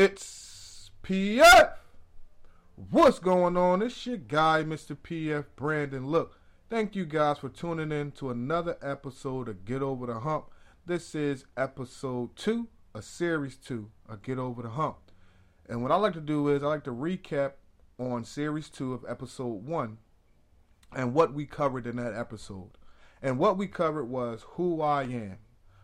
It's PF. What's going on? It's your guy, Mr. PF Brandon. Look, thank you guys for tuning in to another episode of Get Over the Hump. This is episode two, a series two of Get Over the Hump. And what I like to do is I like to recap on series two of episode one and what we covered in that episode. And what we covered was who I am.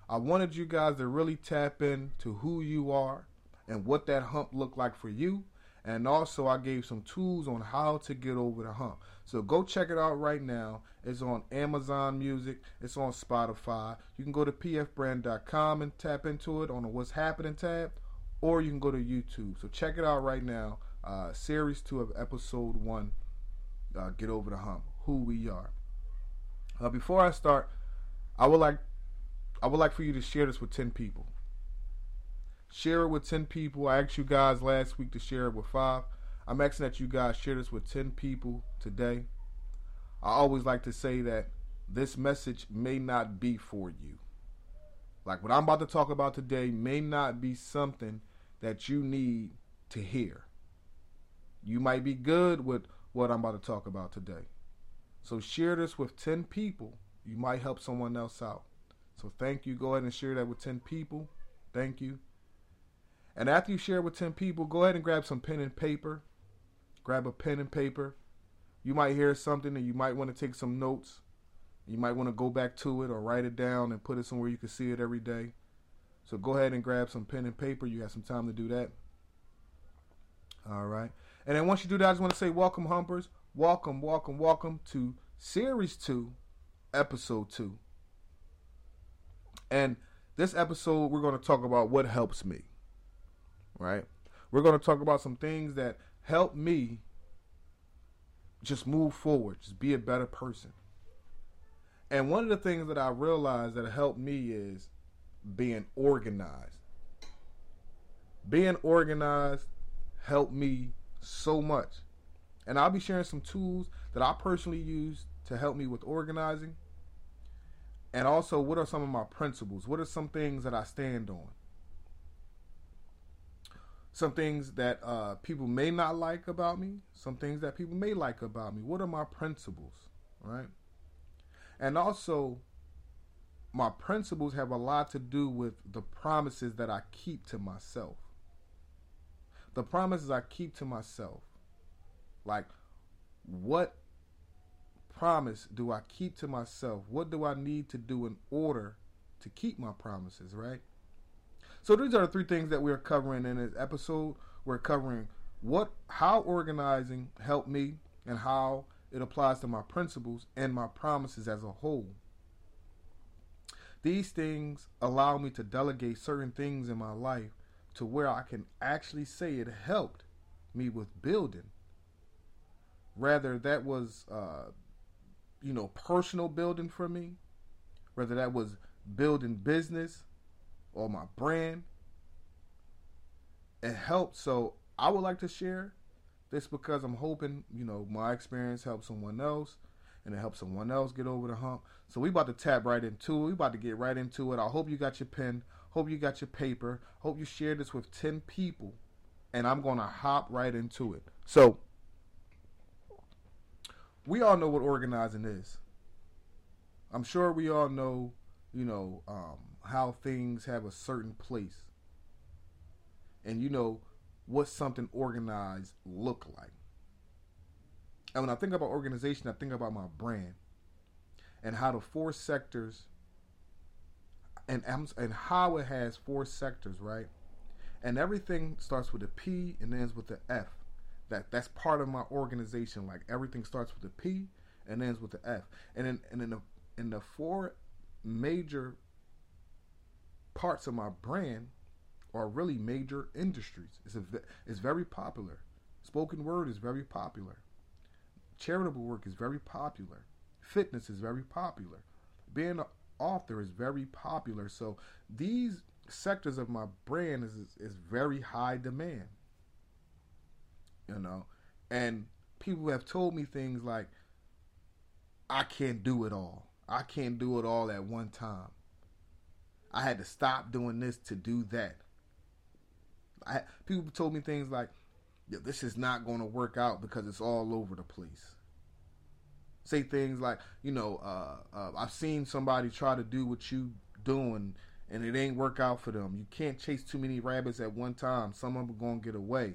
I wanted you guys to really tap into who you are and what that hump looked like for you. And also, I gave some tools on how to get over the hump. So go check it out right now. It's on Amazon Music. It's on Spotify. You can go to pfbrand.com and tap into it on the What's Happening tab, or you can go to YouTube. So check it out right now. Uh, series two of episode one. Uh, get over the hump. Who we are. Uh, before I start, I would like I would like for you to share this with ten people. Share it with ten people. I asked you guys last week to share it with five. I'm asking that you guys share this with ten people today. I always like to say that this message may not be for you. Like what I'm about to talk about today may not be something that you need to hear. You might be good with what I'm about to talk about today. So share this with 10 people. You might help someone else out. So thank you. Go ahead and share that with 10 people. Thank you. And after you share with 10 people, go ahead and grab some pen and paper. Grab a pen and paper. You might hear something and you might want to take some notes. You might want to go back to it or write it down and put it somewhere you can see it every day. So go ahead and grab some pen and paper. You have some time to do that. All right. And then once you do that, I just want to say welcome, Humpers. Welcome, welcome, welcome to Series 2, Episode 2. And this episode, we're going to talk about what helps me. Right? We're going to talk about some things that help me just move forward, just be a better person. And one of the things that I realized that helped me is being organized. Being organized helped me so much. And I'll be sharing some tools that I personally use to help me with organizing. And also, what are some of my principles? What are some things that I stand on? Some things that uh, people may not like about me, some things that people may like about me. What are my principles, right? And also, my principles have a lot to do with the promises that I keep to myself. The promises I keep to myself. Like, what promise do I keep to myself? What do I need to do in order to keep my promises, right? So these are the three things that we're covering in this episode. We're covering what how organizing helped me and how it applies to my principles and my promises as a whole. These things allow me to delegate certain things in my life to where I can actually say it helped me with building. Rather, that was, uh, you know, personal building for me. Whether that was building business or my brand. It helped. So I would like to share this because I'm hoping, you know, my experience helps someone else and it helps someone else get over the hump. So we about to tap right into it. We about to get right into it. I hope you got your pen. Hope you got your paper. Hope you share this with 10 people. And I'm going to hop right into it. So we all know what organizing is. I'm sure we all know, you know, um, how things have a certain place. And you know what something organized look like. And when I think about organization, I think about my brand and how the four sectors and and how it has four sectors, right? And everything starts with a P and ends with the F. That that's part of my organization. Like everything starts with a P and ends with the F. And in and in the in the four major parts of my brand are really major industries. It's a, it's very popular. Spoken word is very popular. Charitable work is very popular. Fitness is very popular. Being an author is very popular. So these sectors of my brand is is very high demand. You know, and people have told me things like, "I can't do it all. I can't do it all at one time. I had to stop doing this to do that." I, people told me things like, "Yo, this is not going to work out because it's all over the place." Say things like, you know, uh, uh, I've seen somebody try to do what you doing, and it ain't work out for them. You can't chase too many rabbits at one time. Some of them are gonna get away.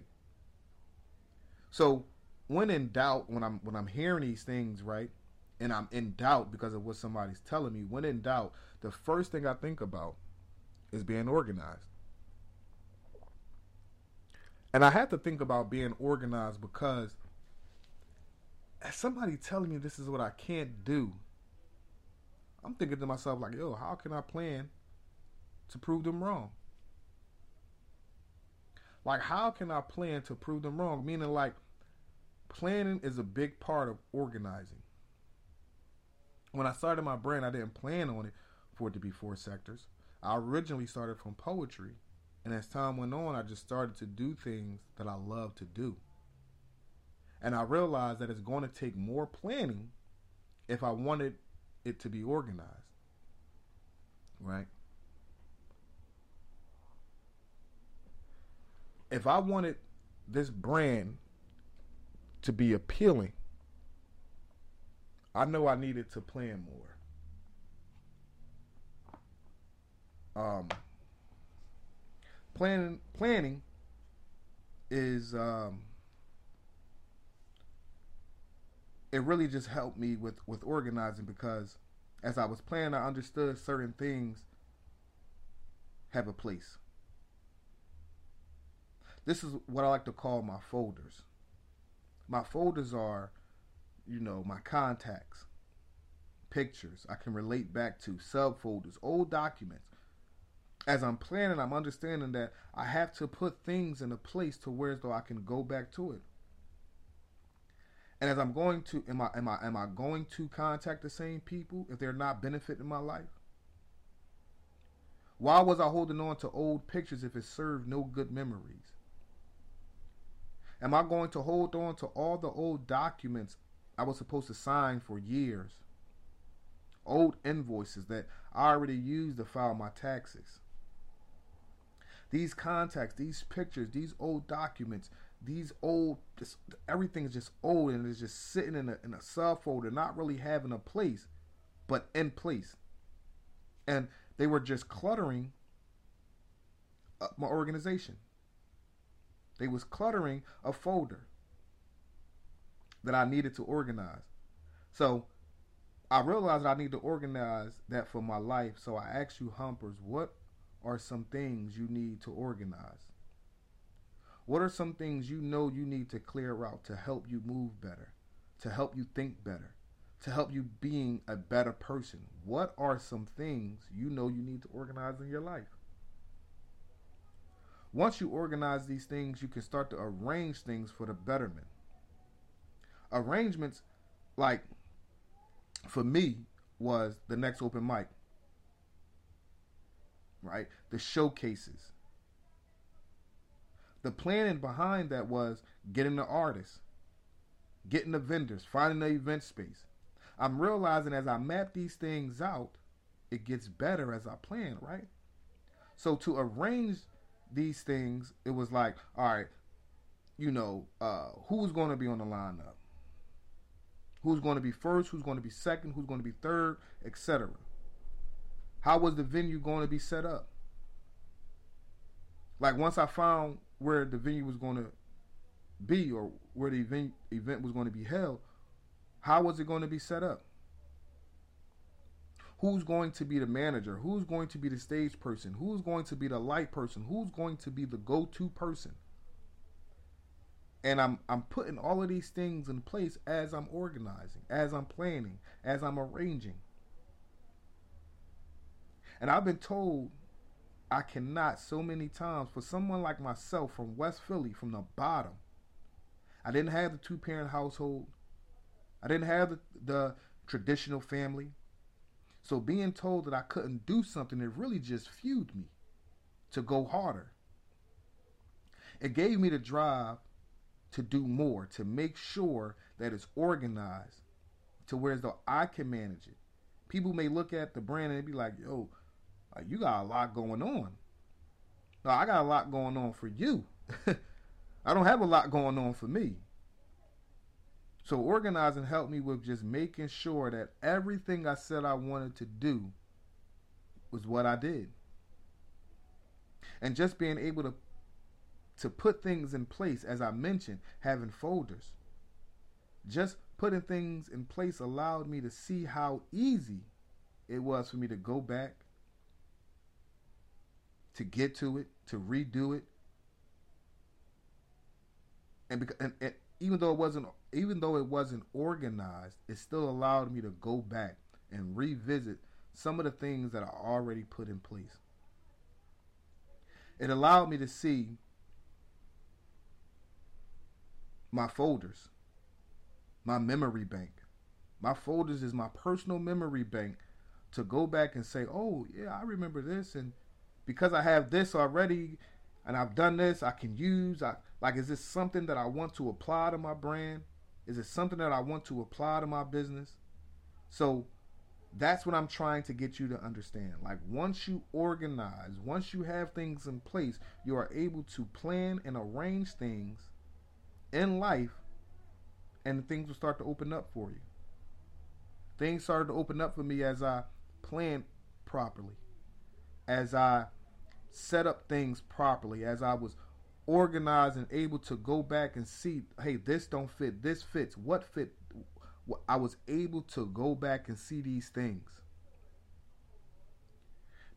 So, when in doubt, when I'm when I'm hearing these things, right, and I'm in doubt because of what somebody's telling me, when in doubt, the first thing I think about is being organized. And I have to think about being organized because as somebody telling me this is what I can't do, I'm thinking to myself like, yo, how can I plan to prove them wrong? Like, how can I plan to prove them wrong? Meaning, like, planning is a big part of organizing. When I started my brand, I didn't plan on it for it to be four sectors. I originally started from poetry, and as time went on, I just started to do things that I love to do. And I realized that it's going to take more planning if I wanted it to be organized. Right? If I wanted this brand to be appealing, I know I needed to plan more. Um, planning planning is um, it really just helped me with with organizing because as I was planning, I understood certain things have a place. This is what I like to call my folders. My folders are, you know, my contacts, pictures I can relate back to, subfolders, old documents. As I'm planning, I'm understanding that I have to put things in a place to where as though I can go back to it. And as I'm going to, am I am I am I going to contact the same people if they're not benefiting my life? Why was I holding on to old pictures if it served no good memories? Am I going to hold on to all the old documents I was supposed to sign for years? Old invoices that I already used to file my taxes. These contacts, these pictures, these old documents, these old just everything is just old and it's just sitting in a in a subfolder, not really having a place, but in place. And they were just cluttering my organization. They was cluttering a folder that I needed to organize. So I realized I need to organize that for my life. So I asked you, Humpers, what are some things you need to organize? What are some things you know you need to clear out to help you move better, to help you think better, to help you being a better person? What are some things you know you need to organize in your life? Once you organize these things, you can start to arrange things for the betterment. Arrangements, like for me, was the next open mic, right? The showcases, the planning behind that was getting the artists, getting the vendors, finding the event space. I'm realizing as I map these things out, it gets better as I plan, right? So to arrange these things, it was like, all right, you know, uh, who's going to be on the lineup? Who's going to be first? Who's going to be second? Who's going to be third, etc. How was the venue going to be set up? Like once I found where the venue was going to be or where the event event was going to be held, how was it going to be set up? Who's going to be the manager? Who's going to be the stage person? Who's going to be the light person? Who's going to be the go-to person? And I'm I'm putting all of these things in place as I'm organizing, as I'm planning, as I'm arranging. And I've been told I cannot so many times for someone like myself from West Philly, from the bottom. I didn't have the two parent household. I didn't have the, the traditional family. So being told that I couldn't do something, it really just fueled me to go harder. It gave me the drive to do more, to make sure that it's organized to where as though I can manage it. People may look at the brand and be like, yo, you got a lot going on. No, I got a lot going on for you. I don't have a lot going on for me. So organizing helped me with just making sure that everything I said I wanted to do was what I did. And just being able to to put things in place as I mentioned, having folders. Just putting things in place allowed me to see how easy it was for me to go back to get to it, to redo it. And, because, and, and even though it wasn't even though it wasn't organized, it still allowed me to go back and revisit some of the things that I already put in place. It allowed me to see my folders, my memory bank. My folders is my personal memory bank to go back and say, "Oh, yeah, I remember this and because I have this already and I've done this, I can use I like is this something that I want to apply to my brand? Is it something that I want to apply to my business? So that's what I'm trying to get you to understand. Like once you organize, once you have things in place, you are able to plan and arrange things in life and things will start to open up for you. Things started to open up for me as I planned properly, as I set up things properly, as I was organized and able to go back and see, hey, this don't fit, this fits, what fit. I was able to go back and see these things.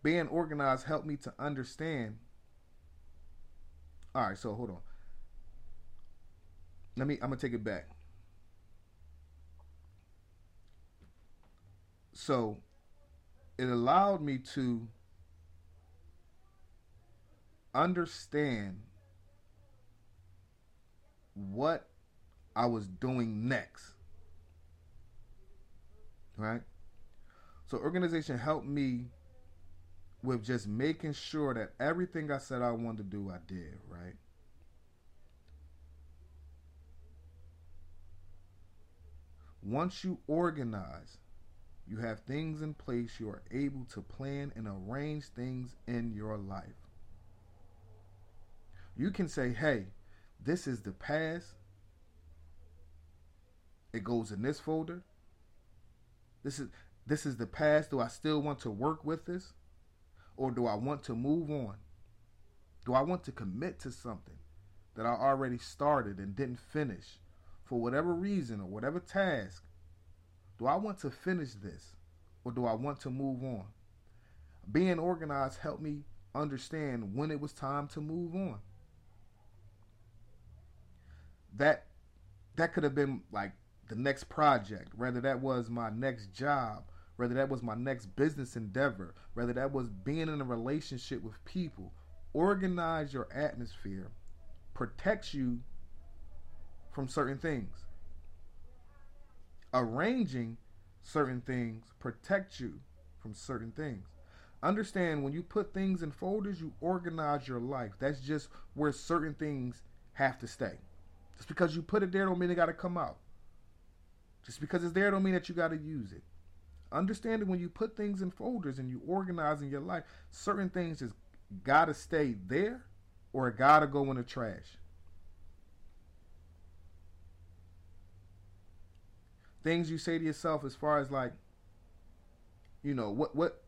Being organized helped me to understand. All right, so hold on. Let me. I'm gonna take it back. So, it allowed me to understand what I was doing next. Right? So organization helped me with just making sure that everything I said I wanted to do, I did, right? Once you organize, you have things in place, you are able to plan and arrange things in your life. You can say, hey, this is the past. It goes in this folder. This is this is the past. Do I still want to work with this? Or do I want to move on? Do I want to commit to something that I already started and didn't finish? For whatever reason or whatever task, do I want to finish this or do I want to move on? Being organized helped me understand when it was time to move on. That that could have been like the next project, whether that was my next job, whether that was my next business endeavor, whether that was being in a relationship with people. Organize your atmosphere protects you from certain things. Arranging certain things protects you from certain things. Understand when you put things in folders, you organize your life. That's just where certain things have to stay. Just because you put it there don't mean it got to come out. Just because it's there don't mean that you got to use it. Understanding when you put things in folders and you organize in your life, certain things just got to stay there or got to go in the trash. Things you say to yourself as far as like you know what what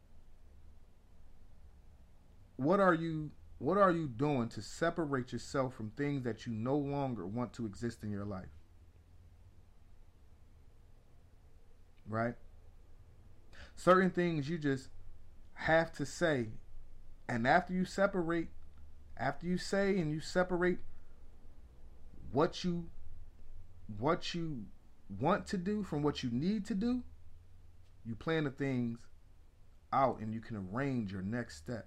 what are you what are you doing to separate yourself from things that you no longer want to exist in your life? Right? Certain things you just have to say. And after you separate after you say and you separate what you what you want to do from what you need to do, you plan the things out and you can arrange your next step.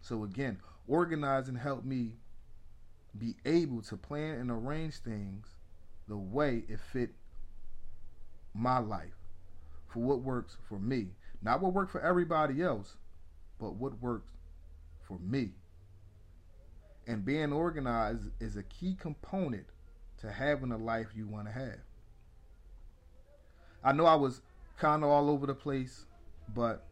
So again, organizing helped me be able to plan and arrange things the way it fit my life for what works for me. Not what works for everybody else, but what works for me. And being organized is a key component to having a life you want to have. I know I was kind of all over the place, but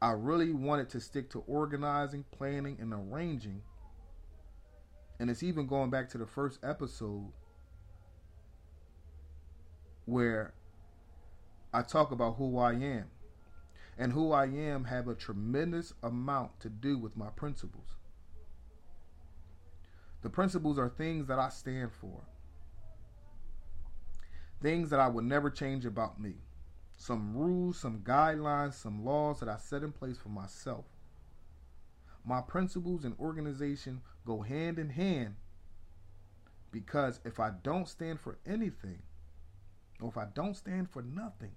I really wanted to stick to organizing, planning, and arranging. And it's even going back to the first episode where I talk about who I am. And who I am have a tremendous amount to do with my principles. The principles are things that I stand for. Things that I would never change about me. Some rules, some guidelines, some laws that I set in place for myself. My principles and organization go hand in hand because if I don't stand for anything, or if I don't stand for nothing,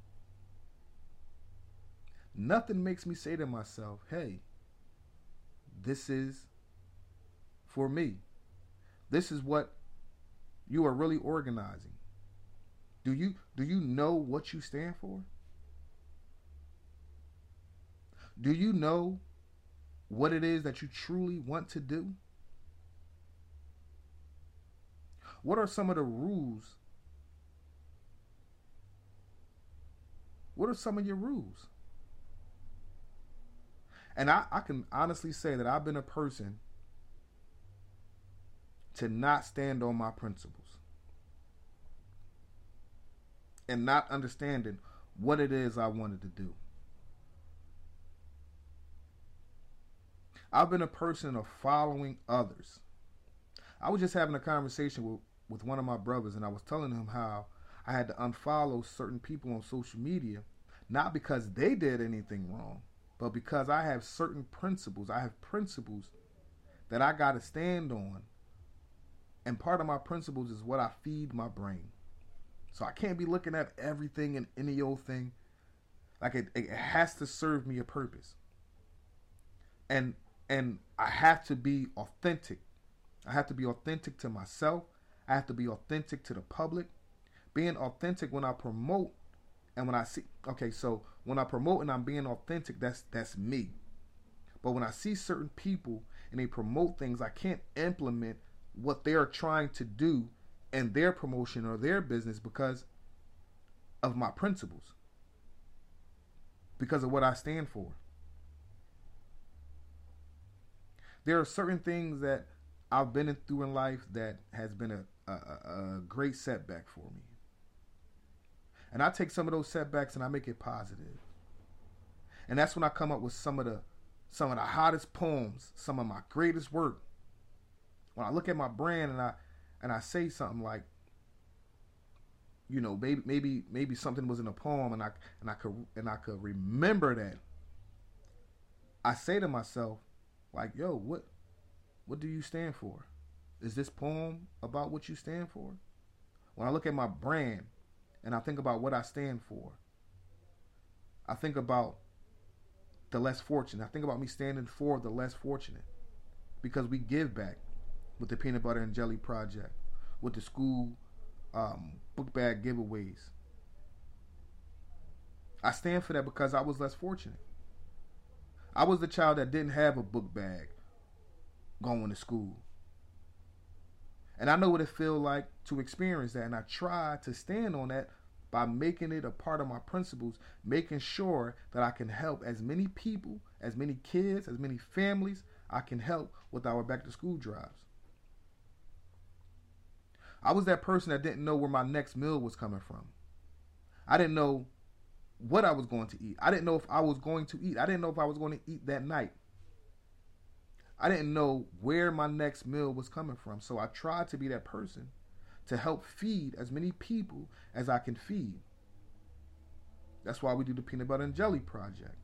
nothing makes me say to myself, hey, this is for me. This is what you are really organizing. Do you do you know what you stand for? Do you know what it is that you truly want to do? What are some of the rules? What are some of your rules? And I, I can honestly say that I've been a person to not stand on my principles and not understanding what it is I wanted to do. I've been a person of following others. I was just having a conversation with, with one of my brothers, and I was telling him how I had to unfollow certain people on social media, not because they did anything wrong, but because I have certain principles. I have principles that I got to stand on and part of my principles is what I feed my brain. So I can't be looking at everything and any old thing. Like it, it has to serve me a purpose. And and I have to be authentic. I have to be authentic to myself. I have to be authentic to the public. Being authentic when I promote and when I see okay, so when I promote and I'm being authentic, that's that's me. But when I see certain people and they promote things I can't implement what they are trying to do in their promotion or their business because of my principles, because of what I stand for. There are certain things that I've been through in life that has been a, a, a great setback for me. And I take some of those setbacks and I make it positive. And that's when I come up with some of the some of the hottest poems, some of my greatest work when I look at my brand and I and I say something like, you know, maybe maybe maybe something was in a poem and I and I could and I could remember that. I say to myself, like, yo, what what do you stand for? Is this poem about what you stand for? When I look at my brand and I think about what I stand for, I think about the less fortunate. I think about me standing for the less fortunate because we give back with the Peanut Butter and Jelly Project, with the school um, book bag giveaways. I stand for that because I was less fortunate. I was the child that didn't have a book bag going to school. And I know what it feels like to experience that. And I try to stand on that by making it a part of my principles, making sure that I can help as many people, as many kids, as many families I can help with our back to school drives. I was that person that didn't know where my next meal was coming from. I didn't know what I was going to eat. I didn't know if I was going to eat. I didn't know if I was going to eat that night. I didn't know where my next meal was coming from. So I tried to be that person to help feed as many people as I can feed. That's why we do the peanut butter and jelly project.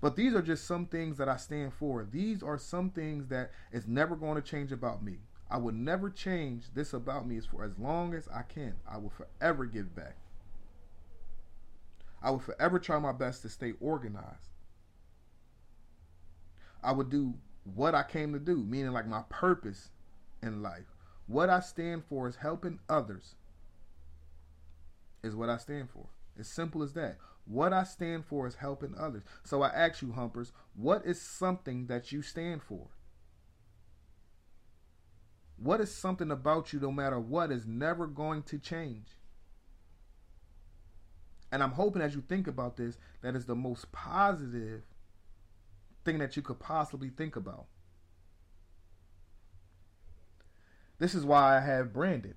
But these are just some things that I stand for. These are some things that is never going to change about me. I will never change this about me as for as long as I can. I will forever give back. I will forever try my best to stay organized. I would do what I came to do, meaning like my purpose in life. What I stand for is helping others, is what I stand for. As simple as that. What I stand for is helping others. So I ask you, Humpers, what is something that you stand for? What is something about you, no matter what, is never going to change? And I'm hoping as you think about this, that is the most positive thing that you could possibly think about. This is why I have branded.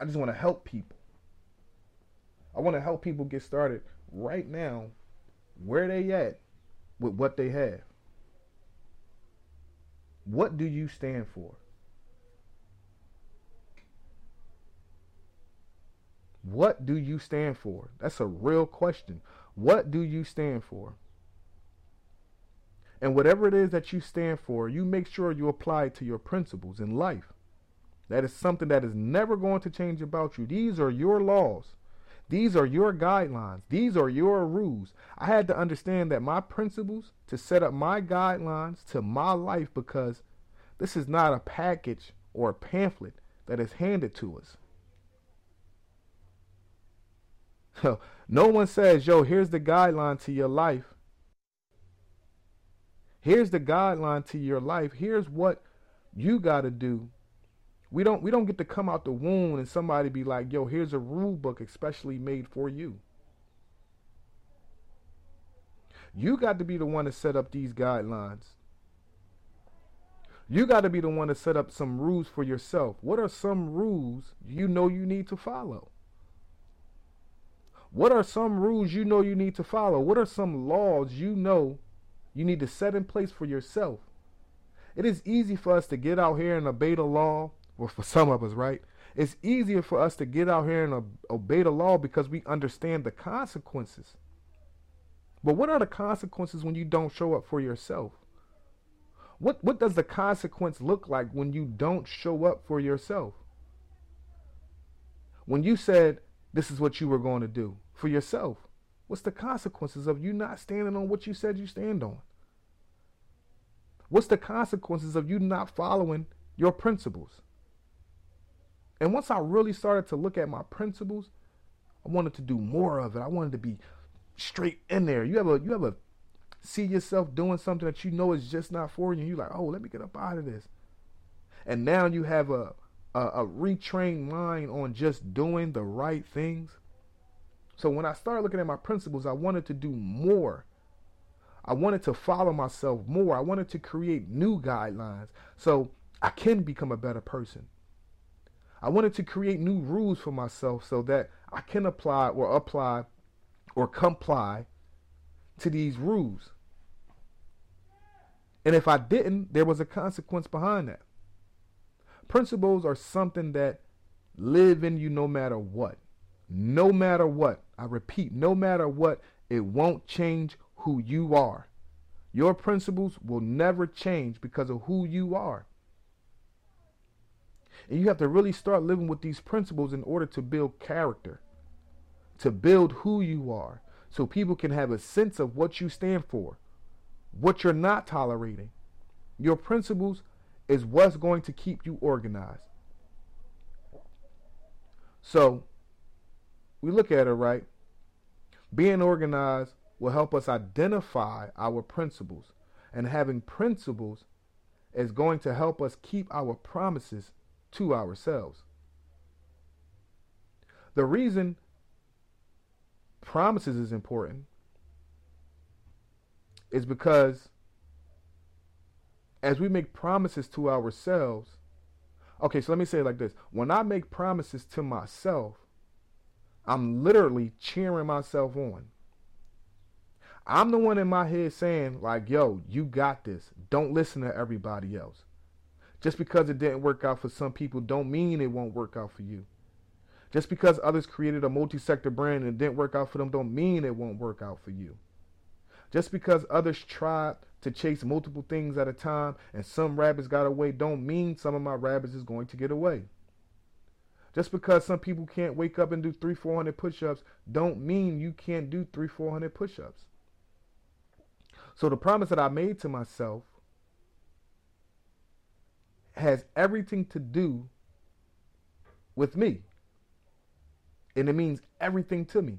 I just want to help people. I want to help people get started right now where they at with what they have. What do you stand for? What do you stand for? That's a real question. What do you stand for? And whatever it is that you stand for, you make sure you apply it to your principles in life. That is something that is never going to change about you. These are your laws. These are your guidelines. These are your rules. I had to understand that my principles to set up my guidelines to my life because this is not a package or a pamphlet that is handed to us. So no one says, yo, here's the guideline to your life. Here's the guideline to your life. Here's what you got to do. We don't we don't get to come out the womb and somebody be like, "Yo, here's a rule book especially made for you." You got to be the one to set up these guidelines. You got to be the one to set up some rules for yourself. What are some rules you know you need to follow? What are some rules you know you need to follow? What are some laws you know you need to set in place for yourself. It is easy for us to get out here and obey the law, or for some of us, right? It's easier for us to get out here and obey the law because we understand the consequences. But what are the consequences when you don't show up for yourself? What what does the consequence look like when you don't show up for yourself? When you said this is what you were going to do for yourself, what's the consequences of you not standing on what you said you stand on? What's the consequences of you not following your principles? And once I really started to look at my principles, I wanted to do more of it. I wanted to be straight in there. You ever you ever see yourself doing something that you know is just not for you, you're like, oh, let me get up out of this. And now you have a, a, a retrained mind on just doing the right things. So when I started looking at my principles, I wanted to do more I wanted to follow myself more. I wanted to create new guidelines so I can become a better person. I wanted to create new rules for myself so that I can apply or apply or comply to these rules. And if I didn't, there was a consequence behind that. Principles are something that live in you no matter what. No matter what. I repeat, no matter what, it won't change who you are. Your principles will never change because of who you are. And you have to really start living with these principles in order to build character, to build who you are, so people can have a sense of what you stand for, what you're not tolerating. Your principles is what's going to keep you organized. So, we look at it right. Being organized will help us identify our principles. And having principles is going to help us keep our promises to ourselves. The reason promises is important is because as we make promises to ourselves, okay, so let me say it like this. When I make promises to myself, I'm literally cheering myself on. I'm the one in my head saying, like, yo, you got this. Don't listen to everybody else. Just because it didn't work out for some people don't mean it won't work out for you. Just because others created a multi-sector brand and didn't work out for them don't mean it won't work out for you. Just because others tried to chase multiple things at a time and some rabbits got away don't mean some of my rabbits is going to get away. Just because some people can't wake up and do three, 400 push-ups don't mean you can't do three, 400 push-ups. So the promise that I made to myself has everything to do with me. And it means everything to me.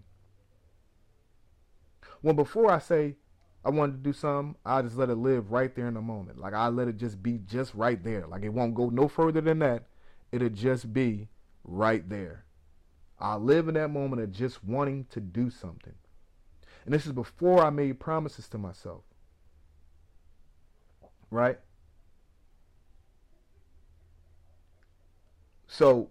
When before I say I wanted to do something, I just let it live right there in the moment. Like I let it just be just right there. Like it won't go no further than that. It'll just be right there. I live in that moment of just wanting to do something. And this is before I made promises to myself. Right? So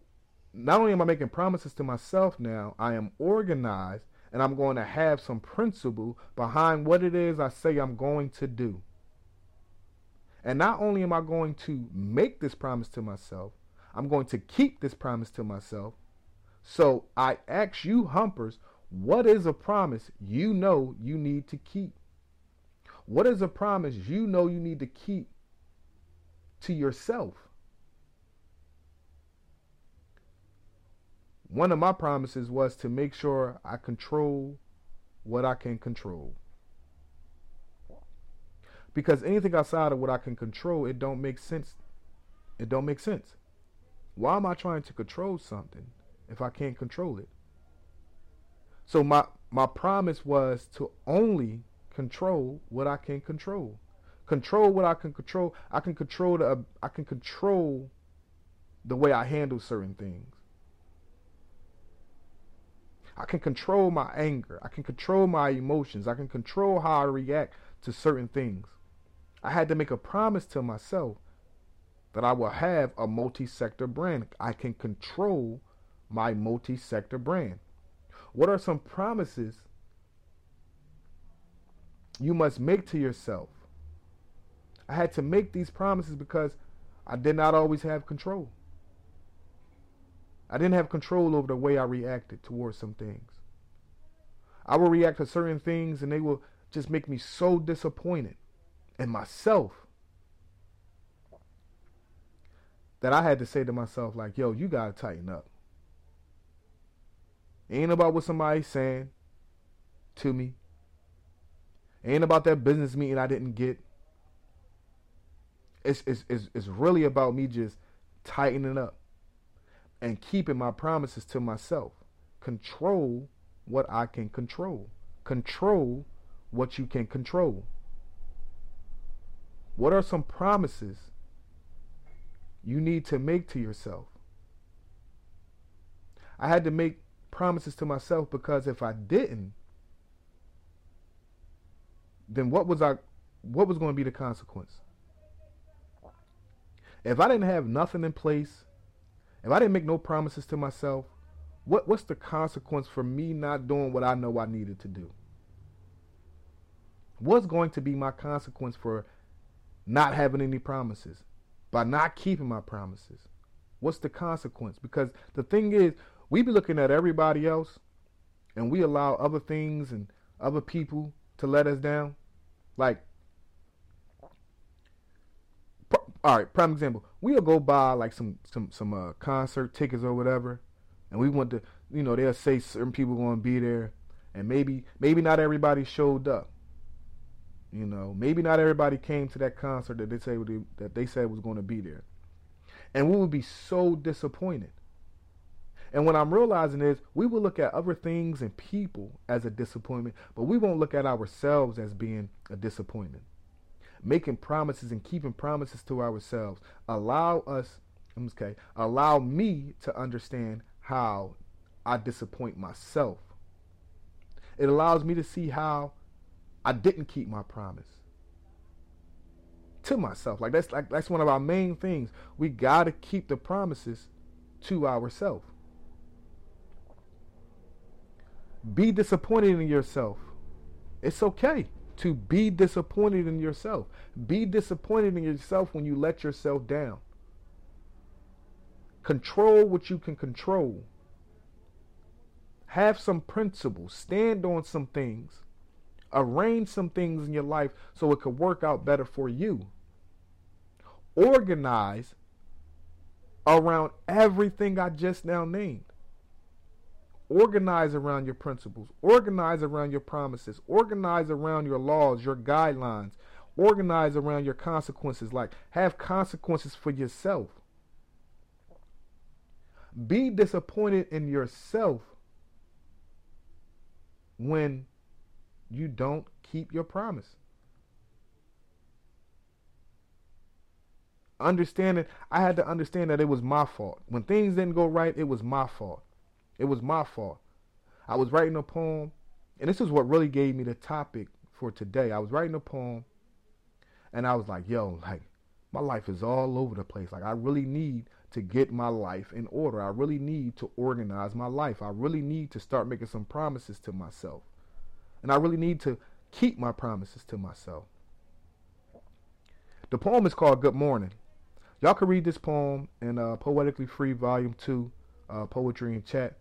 not only am I making promises to myself now, I am organized and I'm going to have some principle behind what it is I say I'm going to do. And not only am I going to make this promise to myself, I'm going to keep this promise to myself. So I ask you, Humpers, what is a promise you know you need to keep? What is a promise you know you need to keep to yourself? One of my promises was to make sure I control what I can control. Because anything outside of what I can control, it don't make sense. It don't make sense. Why am I trying to control something if I can't control it? So my my promise was to only control what I can control. Control what I can control. I can control the I can control the way I handle certain things. I can control my anger. I can control my emotions. I can control how I react to certain things. I had to make a promise to myself that I will have a multi sector brand. I can control my multi sector brand. What are some promises you must make to yourself? I had to make these promises because I did not always have control. I didn't have control over the way I reacted towards some things. I would react to certain things and they would just make me so disappointed in myself that I had to say to myself, like, yo, you gotta tighten up. ain't about what somebody's saying to me. ain't about that business meeting I didn't get. It's, it's, it's, it's really about me just tightening up and keeping my promises to myself. Control what I can control. Control what you can control. What are some promises you need to make to yourself? I had to make promises to myself because if I didn't, then what was I what was going to be the consequence? If I didn't have nothing in place if I didn't make no promises to myself, what what's the consequence for me not doing what I know I needed to do? What's going to be my consequence for not having any promises? By not keeping my promises? What's the consequence? Because the thing is, we be looking at everybody else and we allow other things and other people to let us down. Like all right, prime example. We'll go buy like some some some uh, concert tickets or whatever, and we want to, you know, they'll say certain people going to be there, and maybe maybe not everybody showed up. You know, maybe not everybody came to that concert that they say that they said was going to be there, and we would be so disappointed. And what I'm realizing is we will look at other things and people as a disappointment, but we won't look at ourselves as being a disappointment making promises and keeping promises to ourselves. Allow us okay allow me to understand how i disappoint myself. It allows me to see how i didn't keep my promise to myself. Like that's like that's one of our main things. We got to keep the promises to ourselves be disappointed in yourself. It's okay to be disappointed in yourself. Be disappointed in yourself when you let yourself down. Control what you can control. Have some principles. Stand on some things. Arrange some things in your life so it could work out better for you. Organize around everything I just now named. Organize around your principles. Organize around your promises. Organize around your laws, your guidelines. Organize around your consequences. Like, have consequences for yourself. Be disappointed in yourself when you don't keep your promise. Understanding, I had to understand that it was my fault. When things didn't go right, it was my fault. It was my fault. I was writing a poem, and this is what really gave me the topic for today. I was writing a poem, And I was like, yo, like my life is all over the place. Like I really need to get my life in order. I really need to organize my life. I really need to start making some promises to myself. And I really need to keep my promises to myself. The poem is called Good Morning. Y'all can read this poem in uh, Poetically Free Volume 2, uh, Poetry and Chat.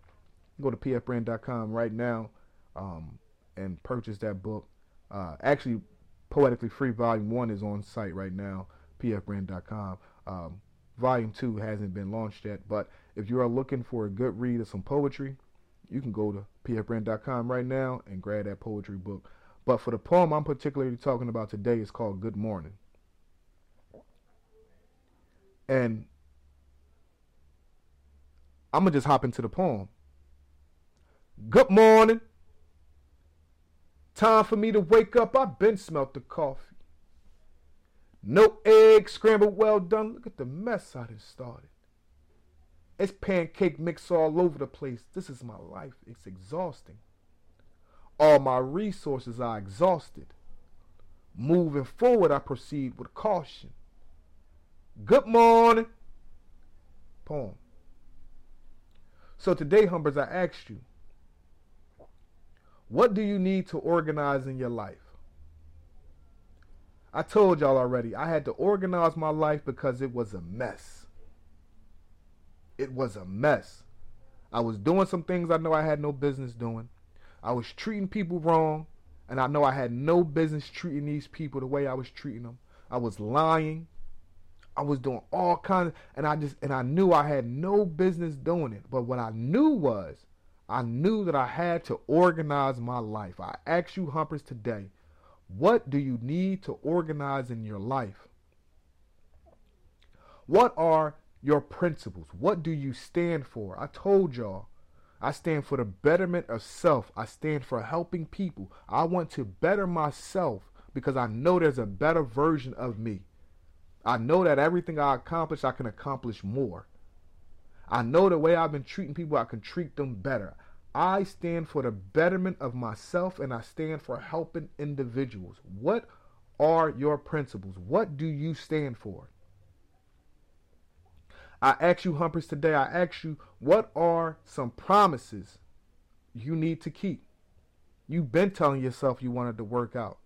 Go to pfbrand.com right now um, and purchase that book. Uh, actually, Poetically Free Volume 1 is on site right now, pfbrand.com. Um, volume 2 hasn't been launched yet, but if you are looking for a good read of some poetry, you can go to pfbrand.com right now and grab that poetry book. But for the poem I'm particularly talking about today, it's called Good Morning. And I'm going to just hop into the poem. Good morning. Time for me to wake up. I've been smelt the coffee. No eggs, scrambled well done. Look at the mess I done started. It's pancake mix all over the place. This is my life. It's exhausting. All my resources are exhausted. Moving forward, I proceed with caution. Good morning. Poem. So today, Humpers, I asked you, what do you need to organize in your life? I told y'all already, I had to organize my life because it was a mess. It was a mess. I was doing some things I know I had no business doing. I was treating people wrong, and I know I had no business treating these people the way I was treating them. I was lying. I was doing all kinds, of, and I just and I knew I had no business doing it. But what I knew was, I knew that I had to organize my life. I ask you, Humpers, today, what do you need to organize in your life? What are your principles? What do you stand for? I told y'all, I stand for the betterment of self. I stand for helping people. I want to better myself because I know there's a better version of me. I know that everything I accomplish, I can accomplish more. I know the way I've been treating people, I can treat them better. I stand for the betterment of myself and I stand for helping individuals. What are your principles? What do you stand for? I ask you, Humpers, today, I ask you, what are some promises you need to keep? You've been telling yourself you wanted to work out.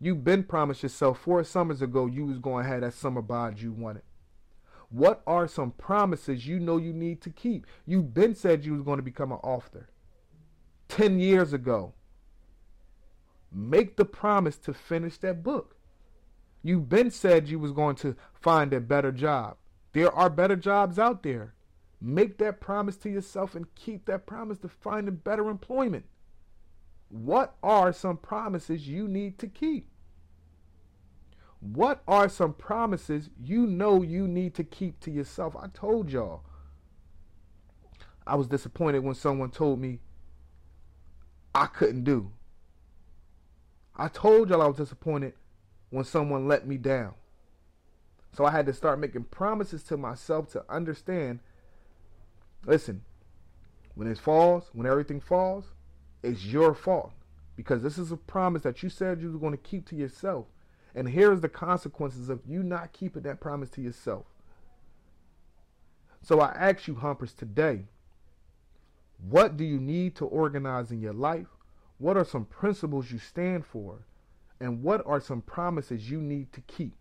You've been promised yourself four summers ago you was going to have that summer bod you wanted. What are some promises you know you need to keep? You've been said you was going to become an author 10 years ago. Make the promise to finish that book. You've been said you was going to find a better job. There are better jobs out there. Make that promise to yourself and keep that promise to find a better employment. What are some promises you need to keep? What are some promises you know you need to keep to yourself? I told y'all. I was disappointed when someone told me I couldn't do. I told y'all I was disappointed when someone let me down. So I had to start making promises to myself to understand listen, when it falls, when everything falls, it's your fault. Because this is a promise that you said you were going to keep to yourself. And here's the consequences of you not keeping that promise to yourself. So I ask you, Humpers, today, what do you need to organize in your life? What are some principles you stand for? And what are some promises you need to keep?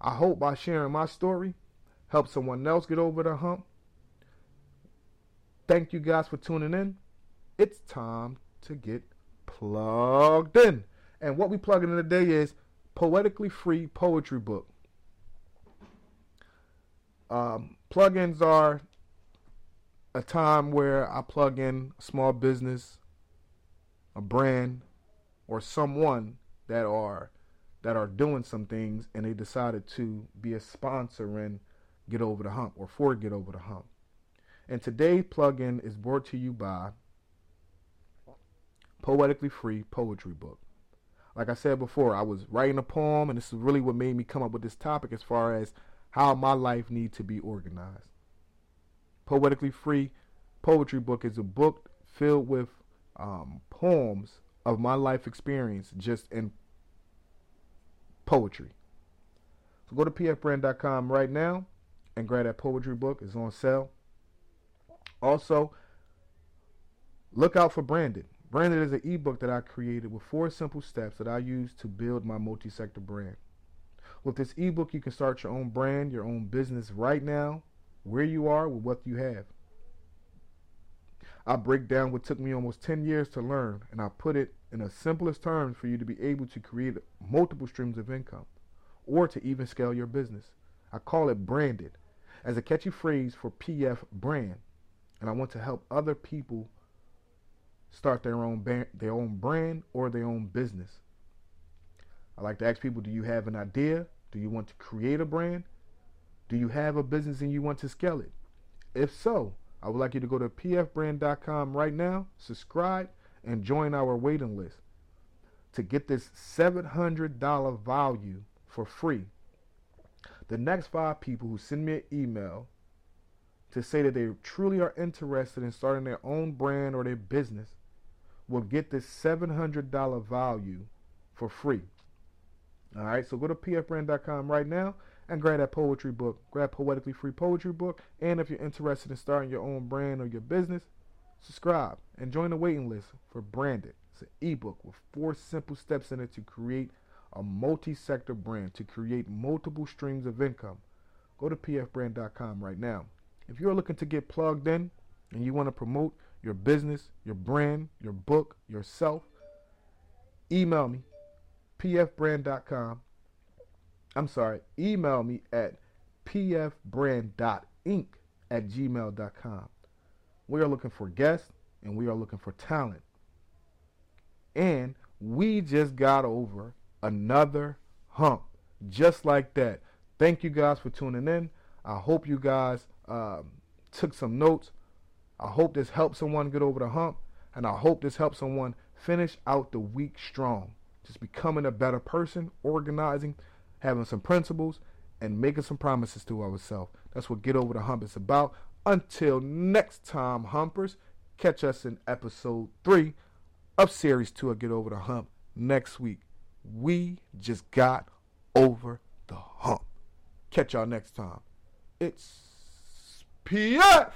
I hope by sharing my story, help someone else get over the hump. Thank you guys for tuning in. It's time to get plugged in. And what we plug in today is poetically free poetry book. Um, plugins are a time where I plug in a small business, a brand, or someone that are that are doing some things and they decided to be a sponsor and get over the hump or for get over the hump. And today's plugin is brought to you by Poetically Free Poetry Book like I said before, I was writing a poem, and this is really what made me come up with this topic as far as how my life needs to be organized. Poetically Free Poetry Book is a book filled with um, poems of my life experience, just in poetry. So go to pfbrand.com right now and grab that poetry book. It's on sale. Also, look out for Branded. Branded is an ebook that I created with four simple steps that I use to build my multi sector brand. With this ebook, you can start your own brand, your own business right now, where you are with what you have. I break down what took me almost 10 years to learn, and I put it in the simplest terms for you to be able to create multiple streams of income or to even scale your business. I call it branded as a catchy phrase for PF brand, and I want to help other people start their own ba- their own brand or their own business. I like to ask people, do you have an idea? Do you want to create a brand? Do you have a business and you want to scale it? If so, I would like you to go to pfbrand.com right now, subscribe, and join our waiting list to get this $700 value for free. The next five people who send me an email to say that they truly are interested in starting their own brand or their business will get this $700 value for free. All right, so go to pfbrand.com right now and grab that poetry book. Grab Poetically Free Poetry book. And if you're interested in starting your own brand or your business, subscribe and join the waiting list for Branded. It's an ebook with four simple steps in it to create a multi sector brand, to create multiple streams of income. Go to pfbrand.com right now. If you're looking to get plugged in and you want to promote your business, your brand, your book, yourself, email me, pfbrand.com I'm sorry, email me at pfbrand.inc at gmail.com. We are looking for guests and we are looking for talent. And we just got over another hump just like that. Thank you guys for tuning in. I hope you guys um, took some notes. I hope this helped someone get over the hump. And I hope this helps someone finish out the week strong. Just becoming a better person, organizing having some principles, and making some promises to ourselves. That's what Get Over the Hump is about. Until next time, Humpers, catch us in episode three of series two of Get Over the Hump next week. We just got over the hump. Catch y'all next time. It's PF.